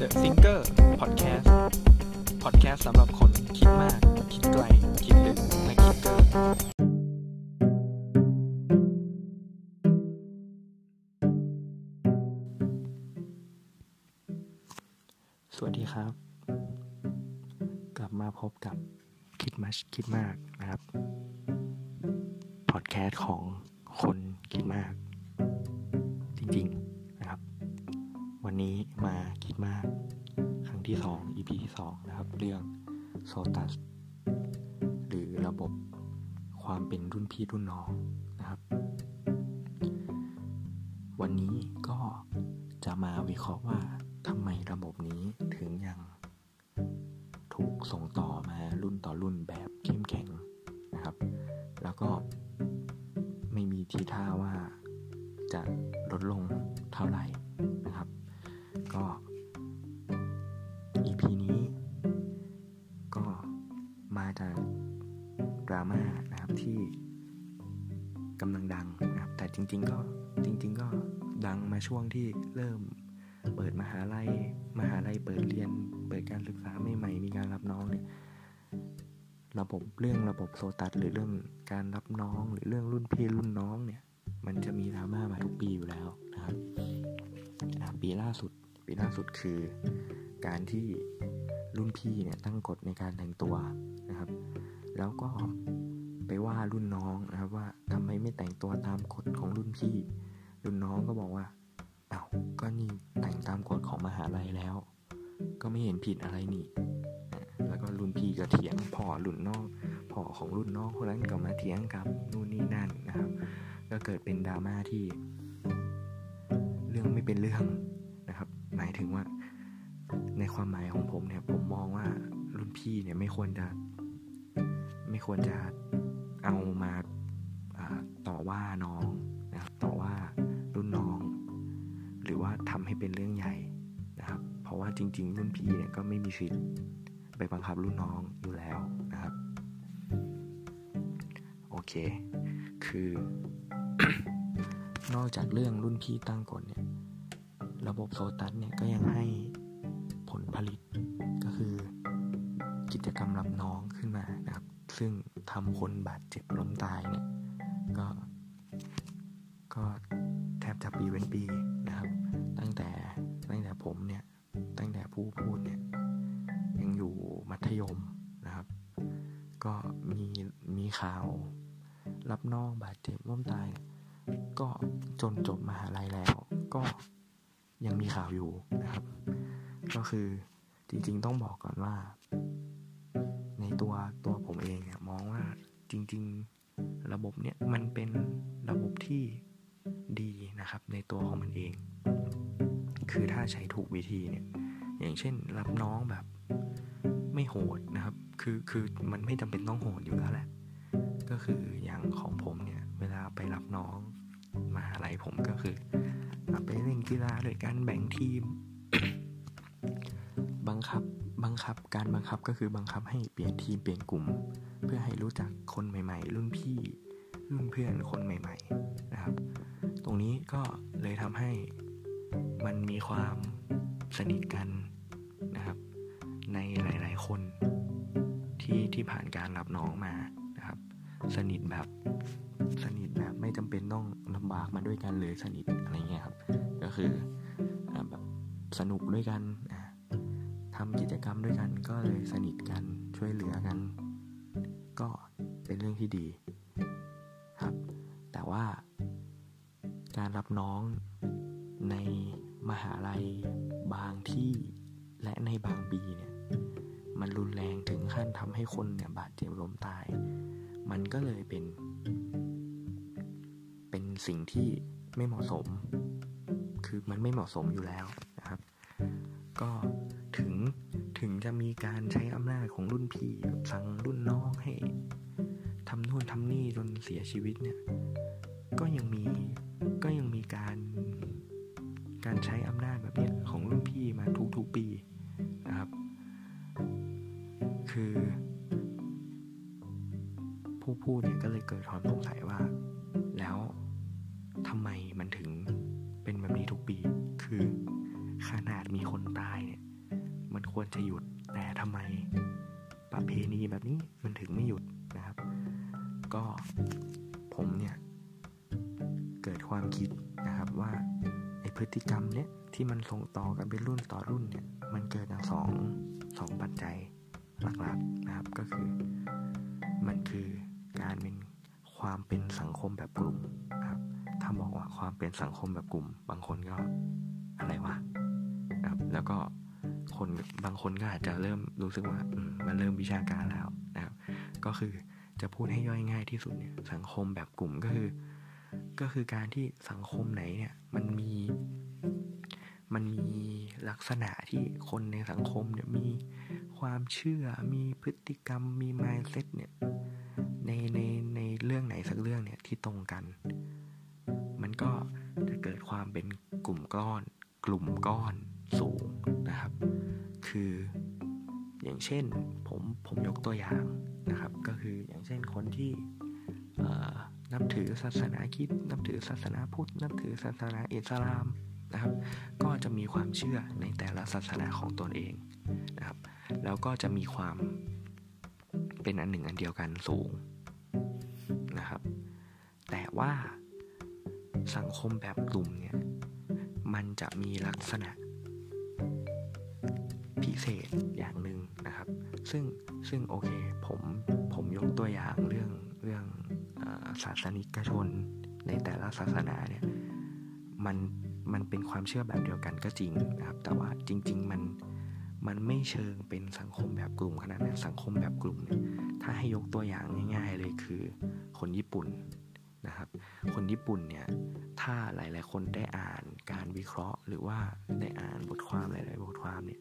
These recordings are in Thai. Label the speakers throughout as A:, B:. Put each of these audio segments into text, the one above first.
A: The Thinker Podcast Podcast สำหรับคนคิดมาก คิดไกล คิดลึกและคิดเกินสวัสดีครับ กลับมาพบกับคิดมัชคิดมากนะครับ พอดแคสต์ของ รุ่นพี่รุ่นน้องนะครับ วันนี้ก็จะมาวิเคราะห์ว่าทำไมระบบนี้ถึงยังถูกส่งต่อมารุ่นต่อรุ่นแบบเข้มแข็งนะครับ แล้วก็ไม่มีทีท่าว่าจะลดลงเท่าไหร่นะครับ ช่วงที่เริ่มเปิดมหาลัย มหาลัยเปิดเรียน เปิดการศึกษาใหม่ๆ มีการรับน้องเนี่ย ระบบเรื่องระบบโซตัสหรือเรื่องการรับน้องหรือเรื่องรุ่นพี่รุ่นน้องเนี่ย มันจะมีดราม่ามาทุกปีอยู่แล้วนะครับปีล่าสุด ปีล่าสุดคือการที่รุ่นพี่เนี่ยตั้งกฎในการแต่งตัวนะครับ แล้วก็ไปว่ารุ่นน้องนะครับว่าทำไมไม่แต่งตัวตามกฎของรุ่นพี่ รุ่นน้องก็บอกว่า ก็นี่แต่งตามกฎของมหาลัยแล้ว ก็ไม่เห็นผิดอะไรนี่ แล้วก็รุ่นพี่ก็เถียงพ่อรุ่นน้องพ่อของรุ่นน้องคนนั้นก็มาเถียงกับนู่นนี่นั่นนะครับ ก็เกิดเป็นดราม่าที่ เรื่องไม่เป็นเรื่องนะครับ หมายถึงว่า ในความหมายของผมเนี่ย ผมมองว่ารุ่นพี่เนี่ยไม่ควรจะ ไม่ควรจะเอามาต่อว่าน้องนะครับต่อว่ารุ่นน้อง หรือว่าทำให้เป็นเรื่องใหญ่นะครับ เพราะว่าจริง ๆ รุ่นพี่เนี่ยก็ไม่มีสิทธิ์ไปบังคับรุ่นน้องอยู่แล้วนะครับ โอเค คือ นอกจากเรื่องรุ่นพี่ตั้งกฎเนี่ย ระบบโซตัสเนี่ยก็ยังให้ผลผลิตก็คือกิจกรรมรับน้องขึ้นมานะครับ ซึ่งทำคนบาดเจ็บ ผู้พูดเนี่ยยังอยู่มัธยมนะครับ ก็มีมีข่าว รับน้องบาดเจ็บล้มตายเนี่ยก็จนจบมหาลัยแล้ว ก็ยังมีข่าวอยู่นะครับ ก็คือจริงๆต้องบอกก่อนว่า ในตัวตัวผมเองเนี่ยมองว่าจริง ๆระบบเนี่ยมันเป็นระบบที่ดีนะครับในตัวของมันเอง คือถ้าใช้ถูกวิธีเนี่ย อย่างเช่นรับน้องแบบไม่โหดนะครับ คือคือมันไม่จำเป็นต้องโหดอยู่แล้วแหละ ก็คืออย่างของผมเนี่ย เวลาไปรับน้องมหาลัยผมก็คือไปเล่นกีฬาโดยการแบ่งทีม บังคับบังคับการบังคับก็คือบังคับให้เปลี่ยนทีมเปลี่ยนกลุ่ม เพื่อให้รู้จักคนใหม่ ๆ รุ่นพี่รุ่นเพื่อนคนใหม่ ๆ นะครับ ตรงนี้ก็เลยทำให้มันมีความ สนิทกันนะครับ ในหลาย ๆ คนที่ที่ผ่านการรับน้องมานะครับ สนิทแบบสนิทแบบไม่จำเป็นต้องลำบากมาด้วยกันเลยสนิทอะไรเงี้ยครับ ก็คือแบบสนุกด้วยกันอ่าทำกิจกรรมด้วยกันก็เลยสนิทกันช่วยเหลือกัน ก็เป็นเรื่องที่ดีครับ แต่ว่าการรับน้องใน มหาลัยบางที่และในบางปีเนี่ย มันรุนแรงถึงขั้นทำให้คนเนี่ยบาดเจ็บล้มตาย มันก็เลยเป็น เป็นสิ่งที่ไม่เหมาะสม คือมันไม่เหมาะสมอยู่แล้วนะครับ ก็ถึงถึงจะมีการใช้อำนาจของรุ่นพี่สั่งรุ่นน้องให้ทำนู่นทำนี่จนเสียชีวิตเนี่ย ก็ยังมีก็ยังมีการ การใช้อำนาจแบบนี้ของรุ่นพี่มาทุกๆปีนะครับ คือ ผู้พูดเนี่ยก็เลยเกิดความสงสัยว่า แล้วทำไมมันถึงเป็นแบบนี้ทุกปี คือขนาดมีคนตายเนี่ย มันควรจะหยุดแต่ทำไมประเพณีแบบนี้มันถึงไม่หยุดนะครับ ก็ผมเนี่ย เกิดความคิดนะครับว่า พฤติกรรมเนี้ยที่มันส่งต่อกันเป็นรุ่นต่อรุ่นเนี่ย มันเกิดจากสองสองปัจจัยหลักๆนะครับ ก็คือ มันคือการเป็นความเป็นสังคมแบบกลุ่มนะครับ ถ้าบอกว่าความเป็นสังคมแบบกลุ่ม บางคนก็อะไรวะนะครับ แล้วก็คนบางคนก็อาจจะเริ่มรู้สึกว่ามันเริ่มวิชาการแล้วนะครับ ก็คือจะพูดให้ย่อยง่ายที่สุดเนี่ย สังคมแบบกลุ่มก็คือ ก็คือการที่สังคมไหนเนี่ยมันมีมันมีลักษณะที่คนในสังคมเนี่ยมีความเชื่อมีพฤติกรรมมี mindset เนี่ยในในในเรื่องไหนสักเรื่องเนี่ยที่ตรงกัน มันก็จะเกิดความเป็นกลุ่มก้อน กลุ่มก้อนสูงนะครับ คืออย่างเช่นผมผมยกตัวอย่างนะครับ ก็คืออย่างเช่นคนที่ นับถือศาสนาคริสต์นับถือศาสนาพุทธ นับถือศาสนาอิสลามนะครับ ก็จะมีความเชื่อในแต่ละศาสนาของตนเองนะครับ แล้วก็จะมีความเป็นอันหนึ่งอันเดียวกันสูงนะครับ แต่ว่าสังคมแบบกลุ่มเนี่ย มันจะมีลักษณะพิเศษอย่างหนึ่งนะครับ ซึ่งซึ่งโอเคผมผมยกตัวอย่างเรื่องเรื่อง ศาสนิกชนในแต่ละศาสนาเนี่ยมันมันเป็นความเชื่อแบบเดียวกันก็จริงนะครับ แต่ว่าจริง ๆ มันมันไม่เชิงเป็นสังคมแบบกลุ่มขนาดนั้นสังคมแบบกลุ่มเนี่ยถ้าให้ยกตัวอย่างง่าย ๆ เลยคือคนญี่ปุ่นนะครับ คนญี่ปุ่นเนี่ยถ้าหลายๆคนได้อ่านการวิเคราะห์ หรือว่าได้อ่านบทความหลายๆบทความเนี่ย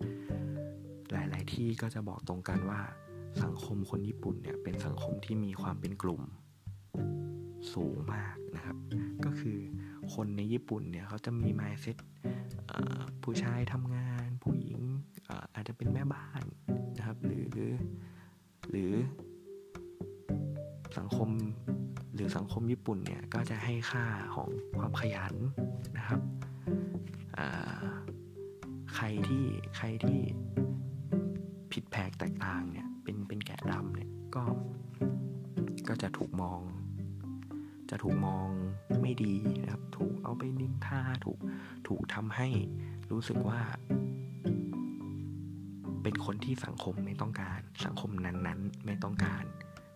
A: หลาย ๆ ที่ก็จะบอกตรงกันว่าสังคมคนญี่ปุ่นเนี่ยเป็นสังคมที่มีความเป็นกลุ่ม สูงมากนะครับ ก็คือคนในญี่ปุ่นเนี่ยเขาจะมี mindset ผู้ชายทำงาน ผู้หญิงอาจจะเป็นแม่บ้านนะครับหรือหรือสังคมหรือสังคมญี่ปุ่นเนี่ยก็จะให้ค่าของความขยันนะครับใครที่ใครที่ผิดแผกแตกต่างเนี่ยเป็นเป็นแกะดำเนี่ยก็ก็จะถูกมอง จะถูกมองไม่ดีนะครับ ถูกเอาไปนินทาถูกถูกทำให้รู้สึกว่า เป็นคนที่สังคมไม่ต้องการ สังคมนั้นๆ ไม่ต้องการ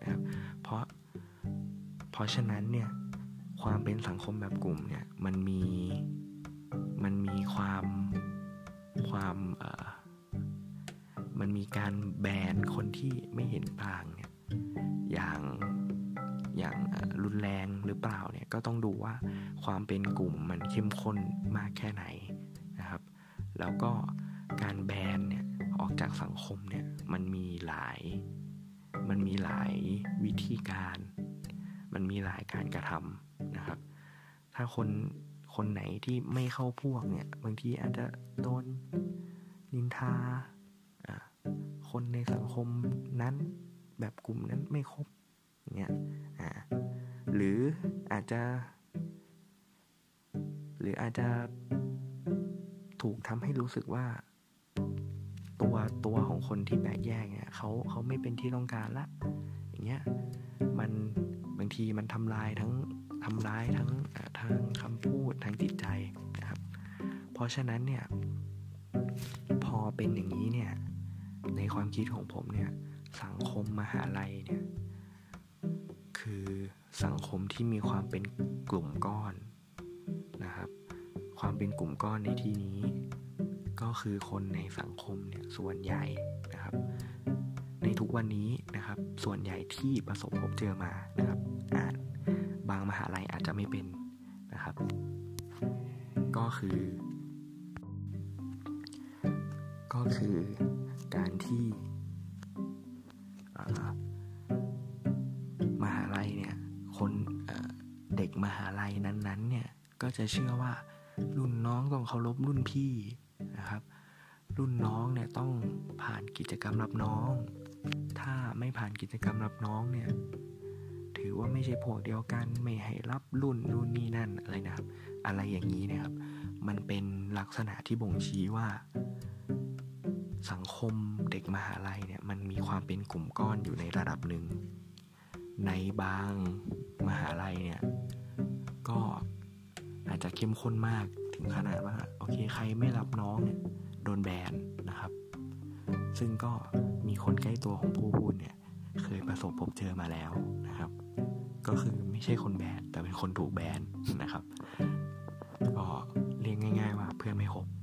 A: นะครับ เพราะเพราะฉะนั้นเนี่ยความเป็นสังคมแบบกลุ่มเนี่ยมันมีมันมีความความมันมีการแบนคนที่ไม่เห็นต่างเนี่ยอย่าง อย่างรุนแรงหรือเปล่าเนี่ยก็ต้องดูว่าความเป็นกลุ่มมันเข้มข้นมากแค่ไหนนะครับ แล้วก็การแบนเนี่ยออกจากสังคมเนี่ยมันมีหลายมันมีหลายวิธีการ มันมีหลายการกระทำนะครับ ถ้าคนคนไหนที่ไม่เข้าพวกเนี่ยบางทีอาจจะโดนนินทาคนในสังคมนั้นแบบกลุ่มนั้นไม่ครบเนี่ย หรืออาจจะ หรืออาจจะถูกทำให้รู้สึกว่า ตัวตัวของคนที่แตกแยกเนี่ยเขาเขาไม่เป็นที่ต้องการละ อย่างเงี้ยมันบางทีมันทำลายทั้งทำร้ายทั้งทางคำพูดทางจิตใจนะครับ เพราะฉะนั้นเนี่ย พอเป็นอย่างนี้เนี่ย ในความคิดของผมเนี่ย สังคมมหาลัยเนี่ย คือ สังคมที่มีความเป็นกลุ่มก้อนนะครับ ความเป็นกลุ่มก้อนในที่นี้ ก็คือคนในสังคมเนี่ยส่วนใหญ่นะครับ ในทุกวันนี้นะครับส่วนใหญ่ที่ประสบพบเจอมานะครับอาจบางมหาลัยอาจจะไม่เป็นนะครับ ก็คือ ก็คือการที่ มหาลัยนั้นๆเนี่ยก็จะเชื่อว่ารุ่นน้องต้องเคารพรุ่นพี่นะครับ รุ่นน้องเนี่ยต้องผ่านกิจกรรมรับน้อง ถ้าไม่ผ่านกิจกรรมรับน้องเนี่ยถือว่าไม่ใช่พวกเดียวกันไม่ให้รับรุ่นนู่นนี่นั่นอะไรนะครับ อะไรอย่างนี้นะครับ มันเป็นลักษณะที่บ่งชี้ว่า สังคมเด็กมหาลัยเนี่ยมันมีความเป็นกลุ่มก้อนอยู่ในระดับหนึ่งในบางมหาลัยเนี่ย ก็อาจจะเข้มข้นมากถึงขนาดว่าโอเคใครไม่รับน้องเนี่ยโดนแบนนะครับ ซึ่งก็มีคนใกล้ตัวของผู้พูดเนี่ยเคยประสบพบเจอมาแล้วนะครับ ก็คือไม่ใช่คนแบนแต่เป็นคนถูกแบนนะครับก็เรียกง่าย ๆ ว่าเพื่อนไม่คบนะครับ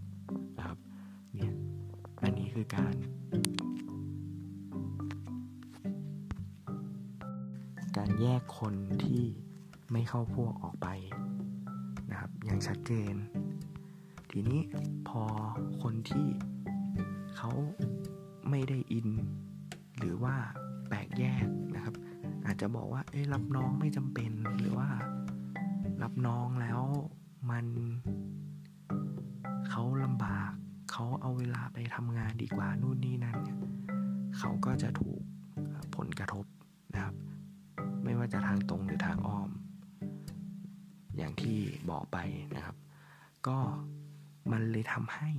A: ไม่เข้าพวกออกไปนะครับ อย่างชัดเจน ทีนี้พอคนที่เขาไม่ได้อิน หรือว่าแปลกแยกนะครับ อาจจะบอกว่าเอ้ยรับน้องไม่จำเป็นหรือว่ารับน้องแล้วมันเขาลำบากเขาเอาเวลาไปทำงานดีกว่านู่นนี่นั่นเนี่ยเขาก็จะถูกผลกระทบนะครับ ไม่ว่าจะทางตรงหรือทางอ้อม อย่างที่บอกไปนะครับ ก็มันเลยทำให้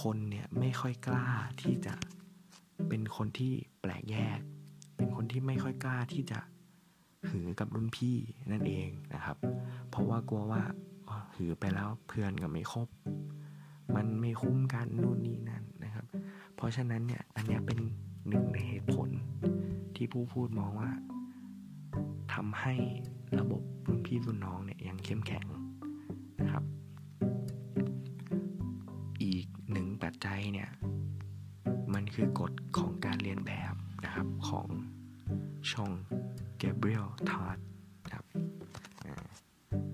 A: คนเนี่ยไม่ค่อยกล้าที่จะเป็นคนที่แปลกแยก เป็นคนที่ไม่ค่อยกล้าที่จะหือกับรุ่นพี่นั่นเองนะครับ เพราะว่ากลัวว่าหือไปแล้วเพื่อนก็ไม่ครบมันไม่คุ้มกันนู่นนี่นั่นนะครับ เพราะฉะนั้นเนี่ยอันนี้เป็นหนึ่งในเหตุผลที่ผู้พูดมองว่าทำให้ระบบ พี่รุ่นน้องเนี่ยยังเข้มแข็งนะครับ อีกหนึ่งปัจจัยเนี่ยมันคือกฎของการเลียนแบบนะครับของฌองกาเบรียลทาร์ดครับ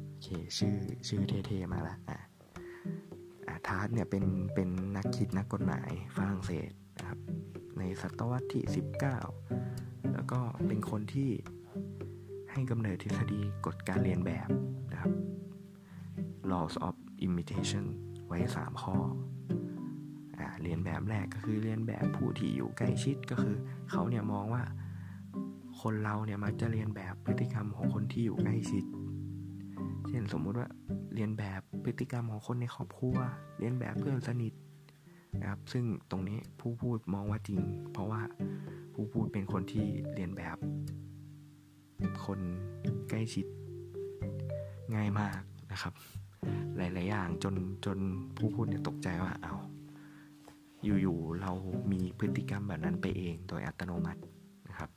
A: โอเคชื่อชื่อเท่ๆมาละอะทาร์ดเนี่ยเป็นเป็นนักคิดนักกฎหมายฝรั่งเศสนะครับในศตวรรษที่ 19 แล้วก็เป็นคนที่ ให้กำเนิดทฤษฎีกฎการเรียนแบบนะครับ laws of imitation ไว้ 3 ข้ออเรียนแบบแรกก็คือเรียนแบบผู้ที่อยู่ใกล้ชิดก็คือเขาเนี่ยมองว่าคนเราเนี่ยมักจะเรียนแบบพฤติกรรมของคนที่อยู่ใกล้ชิด เช่นสมมุติว่าเรียนแบบพฤติกรรมของคนในครอบครัว เรียนแบบเพื่อนสนิทนะครับ ซึ่งตรงนี้ผู้พูดมองว่าจริง เพราะว่าผู้พูดเป็นคนที่เรียนแบบ คนใกล้ชิดง่ายมากนะครับ หลาย ๆ อย่างจนจนผู้พูดเนี่ยตกใจว่าเอาอยู่ ๆ เรามีพฤติกรรมแบบนั้นไปเองโดยอัตโนมัตินะครับ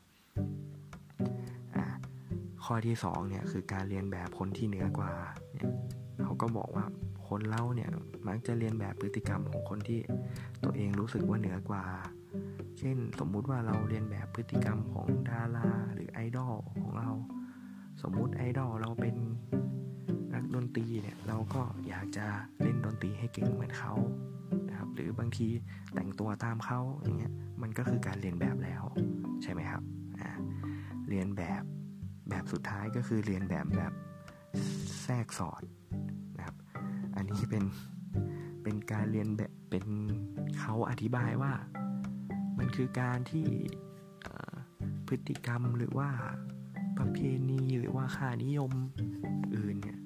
A: ข้อที่2เนี่ยคือการเรียนแบบคนที่เหนือกว่าเนี่ยเขาก็บอกว่าคนเล่าเนี่ยมักจะเรียนแบบพฤติกรรมของคนที่ตัวเองรู้สึกว่าเหนือกว่า เช่นสมมุติว่าเราเรียนแบบพฤติกรรมของดาราหรือไอดอลของเรา สมมุติไอดอลเราเป็นนักดนตรีเนี่ยเราก็อยากจะเล่นดนตรีให้เก่งเหมือนเขานะครับหรือบางทีแต่งตัวตามเขาอย่างเงี้ยมันก็คือการเรียนแบบแล้วใช่ไหมครับเรียนแบบแบบสุดท้ายก็คือเรียนแบบแบบแทรกสอดนะครับ อันนี้เป็นเป็นการเรียนแบบเป็นเขาอธิบายว่า คือการที่พฤติกรรมหรือว่าประเพณีหรือว่าค่านิยมอื่นเนี่ย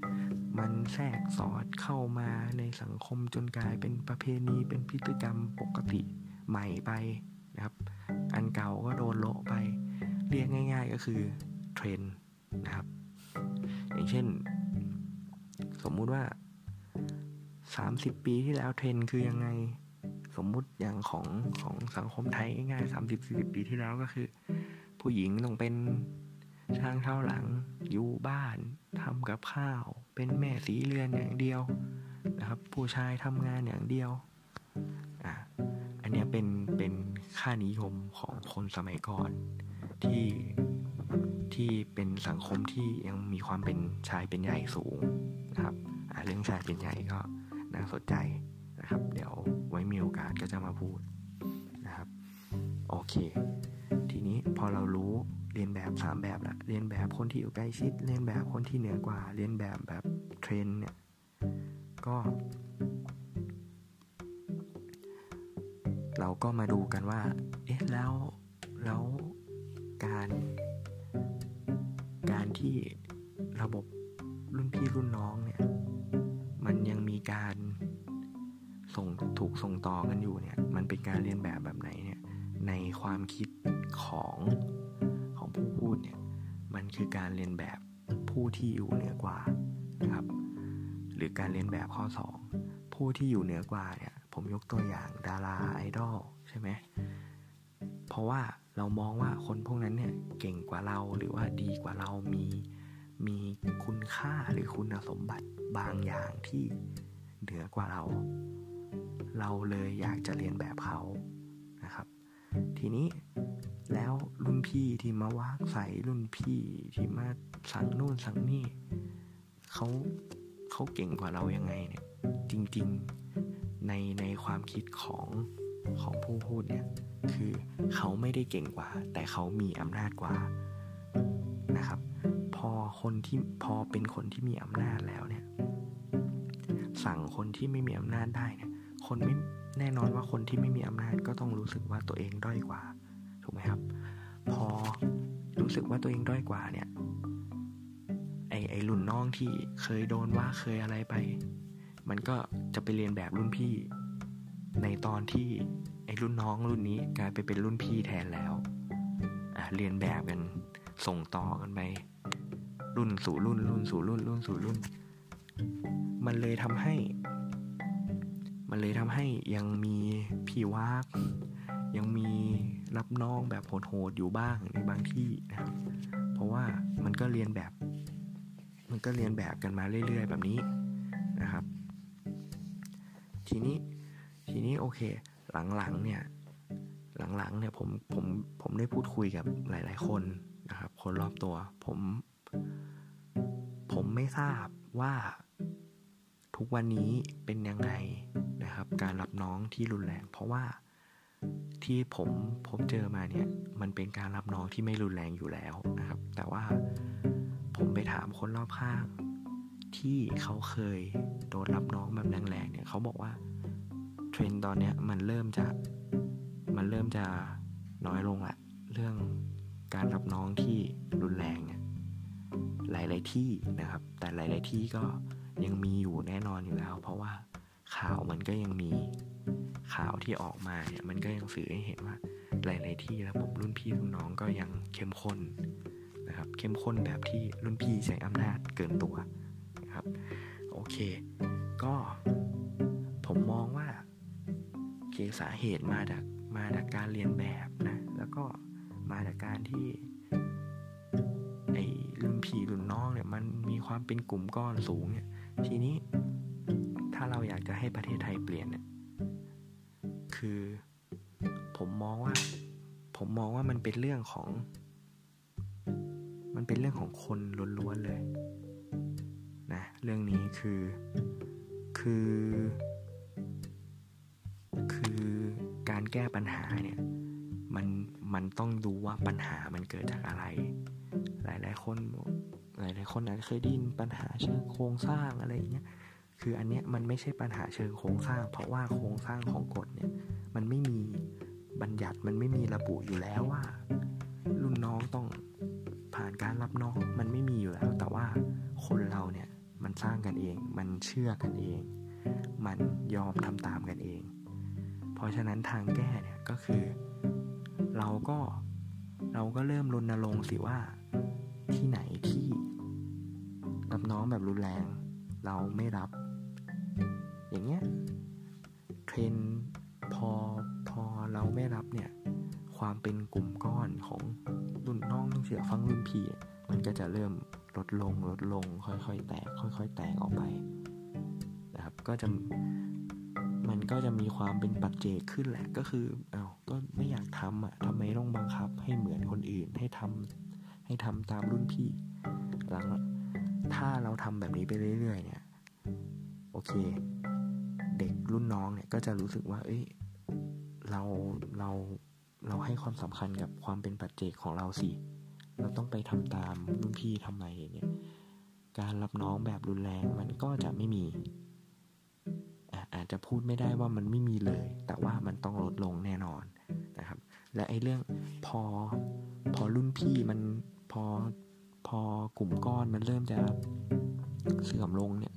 A: มันแทรกสอดเข้ามาในสังคมจนกลายเป็นประเพณีเป็นพฤติกรรมปกติใหม่ไปนะครับ อันเก่าก็โดนโละไป เรียกง่าย ๆก็คือเทรนนะครับ อย่างเช่น สมมุติว่า 30 ปีที่แล้วเทรนคือยังไง สมมุติอย่างของของสังคมไทยง่ายๆ30 40ปีที่แล้วก็คือ ผู้หญิงต้องเป็นช่างเท่าหลังอยู่บ้านทำกับข้าว เป็นแม่สีเรือนอย่างเดียวนะครับ ผู้ชายทำงานอย่างเดียวอะอันนี้เป็นเป็นค่านิยมของคนสมัยก่อนที่ที่เป็นสังคมที่ยังมีความเป็นชายเป็นใหญ่สูงนะครับเรื่องชายเป็นใหญ่ก็น่าสนใจ นะครับ เดี๋ยวไว้มีโอกาสก็จะมาพูดนะครับโอเค ทีนี้พอเรารู้เรียนแบบ 3 แบบละเรียนแบบคนที่อยู่ใกล้ชิด เรียนแบบคนที่เหนือกว่า เรียนแบบแบบเทรนเนี่ยก็เราก็มาดูกันว่า เอ๊ะ แล้ว แล้วการ การที่ระบบรุ่นพี่รุ่นน้องเนี่ยมมันยังมีการ ส่งถูกส่งต่อกันอยู่เนี่ยมันเป็นการเรียนแบบแบบไหนเนี่ยในความคิดของของผู้พูดเนี่ยมันคือการเรียนแบบผู้ที่อยู่เหนือกว่านะครับหรือการเรียนแบบข้อ 2 ผู้ที่อยู่เหนือกว่าเนี่ยผมยกตัวอย่างดาราไอดอลใช่ไหมเพราะว่าเรามองว่าคนพวกนั้นเนี่ยเก่งกว่าเราหรือว่าดีกว่าเรามีมีคุณค่าหรือคุณสมบัติบางอย่างที่เหนือกว่าเรา เราเลยอยากจะเรียนแบบเขานะครับ ทีนี้แล้วรุ่นพี่ที่มาวากใส่รุ่นพี่ที่มาสั่งนู่นสั่งนี่เขาเขาเก่งกว่าเรายังไงเนี่ย จริงๆในในความคิดของของผู้พูดเนี่ยคือเขาไม่ได้เก่งกว่า แต่เขามีอำนาจกว่านะครับ พอคนที่พอเป็นคนที่มีอำนาจแล้วเนี่ย สั่งคนที่ไม่มีอำนาจได้เนี่ย คนไม่แน่นอนว่าคนที่ไม่มีอำนาจก็ต้องรู้สึกว่าตัวเองด้อยกว่า ถูกไหมครับ พอรู้สึกว่าตัวเองด้อยกว่าเนี่ย ไอไอรุ่นน้องที่เคยโดนว่าเคยอะไรไป มันก็จะไปเรียนแบบรุ่นพี่ ในตอนที่ไอรุ่นน้องรุ่นนี้กลายไปเป็นรุ่นพี่แทนแล้วอะเรียนแบบกันส่งต่อกันไปรุ่นสู่รุ่นรุ่นสู่รุ่นรุ่นสู่รุ่น มันเลยทำให้ มันเลยทำให้ยังมีพี่วากยังมีรับน้องแบบโหดๆอยู่บ้างในบางที่นะครับ เพราะว่ามันก็เรียนแบบ มันก็เรียนแบบกันมาเรื่อย ๆ แบบนี้นะครับ ทีนี้ทีนี้โอเค หลังๆเนี่ยหลังๆเนี่ยผมผมผมได้พูดคุยกับหลาย ๆ คนนะครับ คนรอบตัวผม ผมไม่ทราบว่าทุกวันนี้เป็นยังไง การรับน้องที่รุนแรง เพราะว่าที่ผมพบเจอมาเนี่ยมันเป็นการรับน้องที่ไม่รุนแรงอยู่แล้วนะครับ แต่ว่าผมไปถามคนรอบข้างที่เขาเคยโดนรับน้องแบบแรงๆเนี่ยเขาบอกว่าเทรนด์ตอนเนี้ยมันเริ่มจะมันเริ่มจะน้อยลงละเรื่องการรับน้องที่รุนแรงเนี่ยหลาย ๆที่นะครับ แต่หลาย ๆที่ก็ยังมีอยู่แน่นอนอยู่แล้ว เพราะว่า ข่าวมันก็ยังมีข่าวที่ออกมาเนี่ยมันก็ยังสื่อให้เห็นว่าหลาย ๆ ที่ระบบรุ่นพี่รุ่นน้องก็ยังเข้มข้นนะครับ เข้มข้นแบบที่รุ่นพี่ใช้อำนาจเกินตัวนะครับ โอเค ก็ผมมองว่าเคสาเหตุมาจากมาจากการเรียนแบบนะ แล้วก็มาจากการที่ไอ้รุ่นพี่รุ่นน้องเนี่ยมันมีความเป็นกลุ่มก้อนสูงเนี่ยทีนี้ ถ้าเราอยากจะให้ประเทศไทยเปลี่ยนเนี่ยคือผมมองว่า ผมมองว่ามันเป็นเรื่องของ มันเป็นเรื่องของคนล้วนๆเลยนะเรื่องนี้คือคือ คือการแก้ปัญหาเนี่ยมันมันต้องดูว่าปัญหามันเกิดจากอะไร หลาย ๆ คนหลาย ๆ คนอาจจะเคยได้ยินปัญหาเชิงโครงสร้างอะไรอย่างเงี้ย คืออันเนี้ยมันไม่ใช่ปัญหาเชิงโครงสร้าง เพราะว่าโครงสร้างของกฎเนี่ย มันไม่มีบัญญัติมันไม่มีระบุอยู่แล้วว่า รุ่นน้องต้องผ่านการรับน้องมันไม่มีอยู่แล้ว แต่ว่าคนเราเนี่ยมันสร้างกันเอง มันเชื่อกันเอง มันยอมทำตามกันเอง เพราะฉะนั้นทางแก้เนี่ยก็คือ เราก็เราก็เริ่มรณรงค์สิว่าที่ไหนที่รับน้องแบบรุนแรง เราไม่รับ อย่างเงี้ยเทรนพอพอเราไม่รับเนี่ยความเป็นกลุ่มก้อนของรุ่นน้องเสียฟังรุ่นพี่มันก็จะเริ่มลดลงลดลงค่อยๆแตกค่อยๆ แตกออกไปนะครับก็จะมันก็จะมีความเป็นปัจเจกขึ้นแหละก็คือเอา้าก็ไม่อยากทำอะทำไมต้องบังคับให้เหมือนคนอื่นให้ทำให้ทำตามรุ่นพี่หลังถ้าเราทำแบบนี้ไปเรื่อยๆเนี่ยโอเค เด็กรุ่นน้องเนี่ยก็จะรู้สึกว่า เอ้ยเราเราเราให้ความสำคัญกับความเป็นปัจเจกของเราสิ เราต้องไปทำตามรุ่นพี่ทำไมเนี่ย การรับน้องแบบรุนแรงมันก็จะไม่มี อาจจะพูดไม่ได้ว่ามันไม่มีเลย แต่ว่ามันต้องลดลงแน่นอนนะครับ และไอ้เรื่องพอพอรุ่นพี่มันพอพอกลุ่มก้อนมันเริ่มจะเสื่อมลงเนี่ย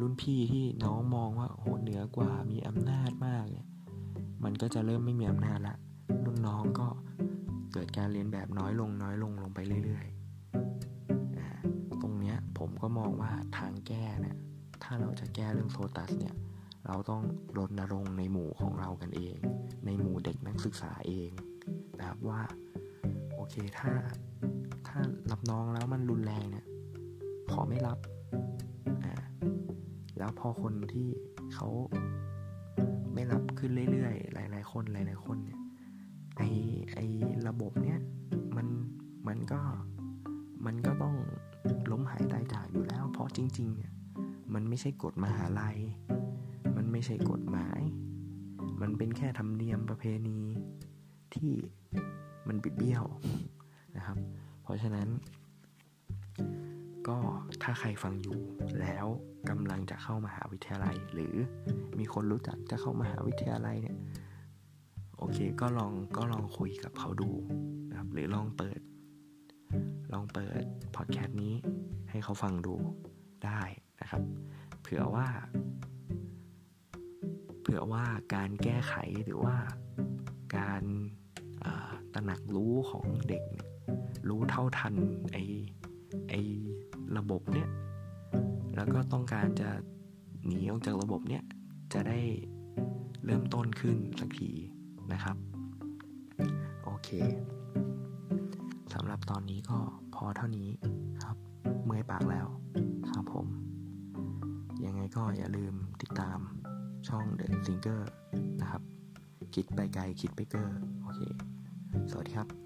A: รุ่นพี่ที่น้องมองว่าโหเหนือกว่ามีอำนาจมากเนี่ยมันก็จะเริ่มไม่มีอำนาจละรุ่นน้องก็เกิดการเรียนแบบน้อยลงน้อยลงลงไปเรื่อยๆตรงเนี้ยผมก็มองว่าทางแก้เนี่ยถ้าเราจะแก้เรื่องโซตัสเนี่ยเราต้องรณรงค์ในหมู่ของเรากันเอง ในหมู่เด็กนักศึกษาเองนะครับว่าโอเคถ้าถ้ารับน้องแล้วมันรุนแรงเนี่ยขอไม่รับ แล้วพอคนที่เขาไม่รับขึ้นเรื่อยๆ หลาย ๆ คนหลาย ๆ คนเนี่ยไอไอระบบเนี้ยมันมันก็มันก็ต้องล้มหายตายจากอยู่แล้ว เพราะจริง ๆ เนี่ยมันไม่ใช่กฎมหาลัย มันไม่ใช่กฎหมาย มันเป็นแค่ธรรมเนียมประเพณีที่มันบิดเบี้ยวนะครับ เพราะฉะนั้น ก็ถ้าใครฟังอยู่แล้ว กำลังจะเข้ามาหาวิทยาลัย หรือมีคนรู้จักจะเข้ามาหาวิทยาลัยเนี่ยโอเคก็ลองก็ลองคุยกับเขาดูนะครับหรือลองเปิด ลองเปิดพอดแคสต์นี้ให้เขาฟังดูได้นะครับ เผื่อว่า เผื่อว่าการแก้ไขหรือว่าการตระหนักรู้ของเด็ก รู้เท่าทันไอไอระบบเนี้ย แล้วก็ต้องการจะหนีออกจากระบบเนี้ยจะได้เริ่มต้นขึ้นสักทีนะครับ โอเคสำหรับตอนนี้ก็พอเท่านี้ครับ เมื่อยปากแล้วครับผม ยังไงก็อย่าลืมติดตามช่อง The Singer นะครับ คิดไปไกลคิดไปเกอร์ โอเค สวัสดีครับ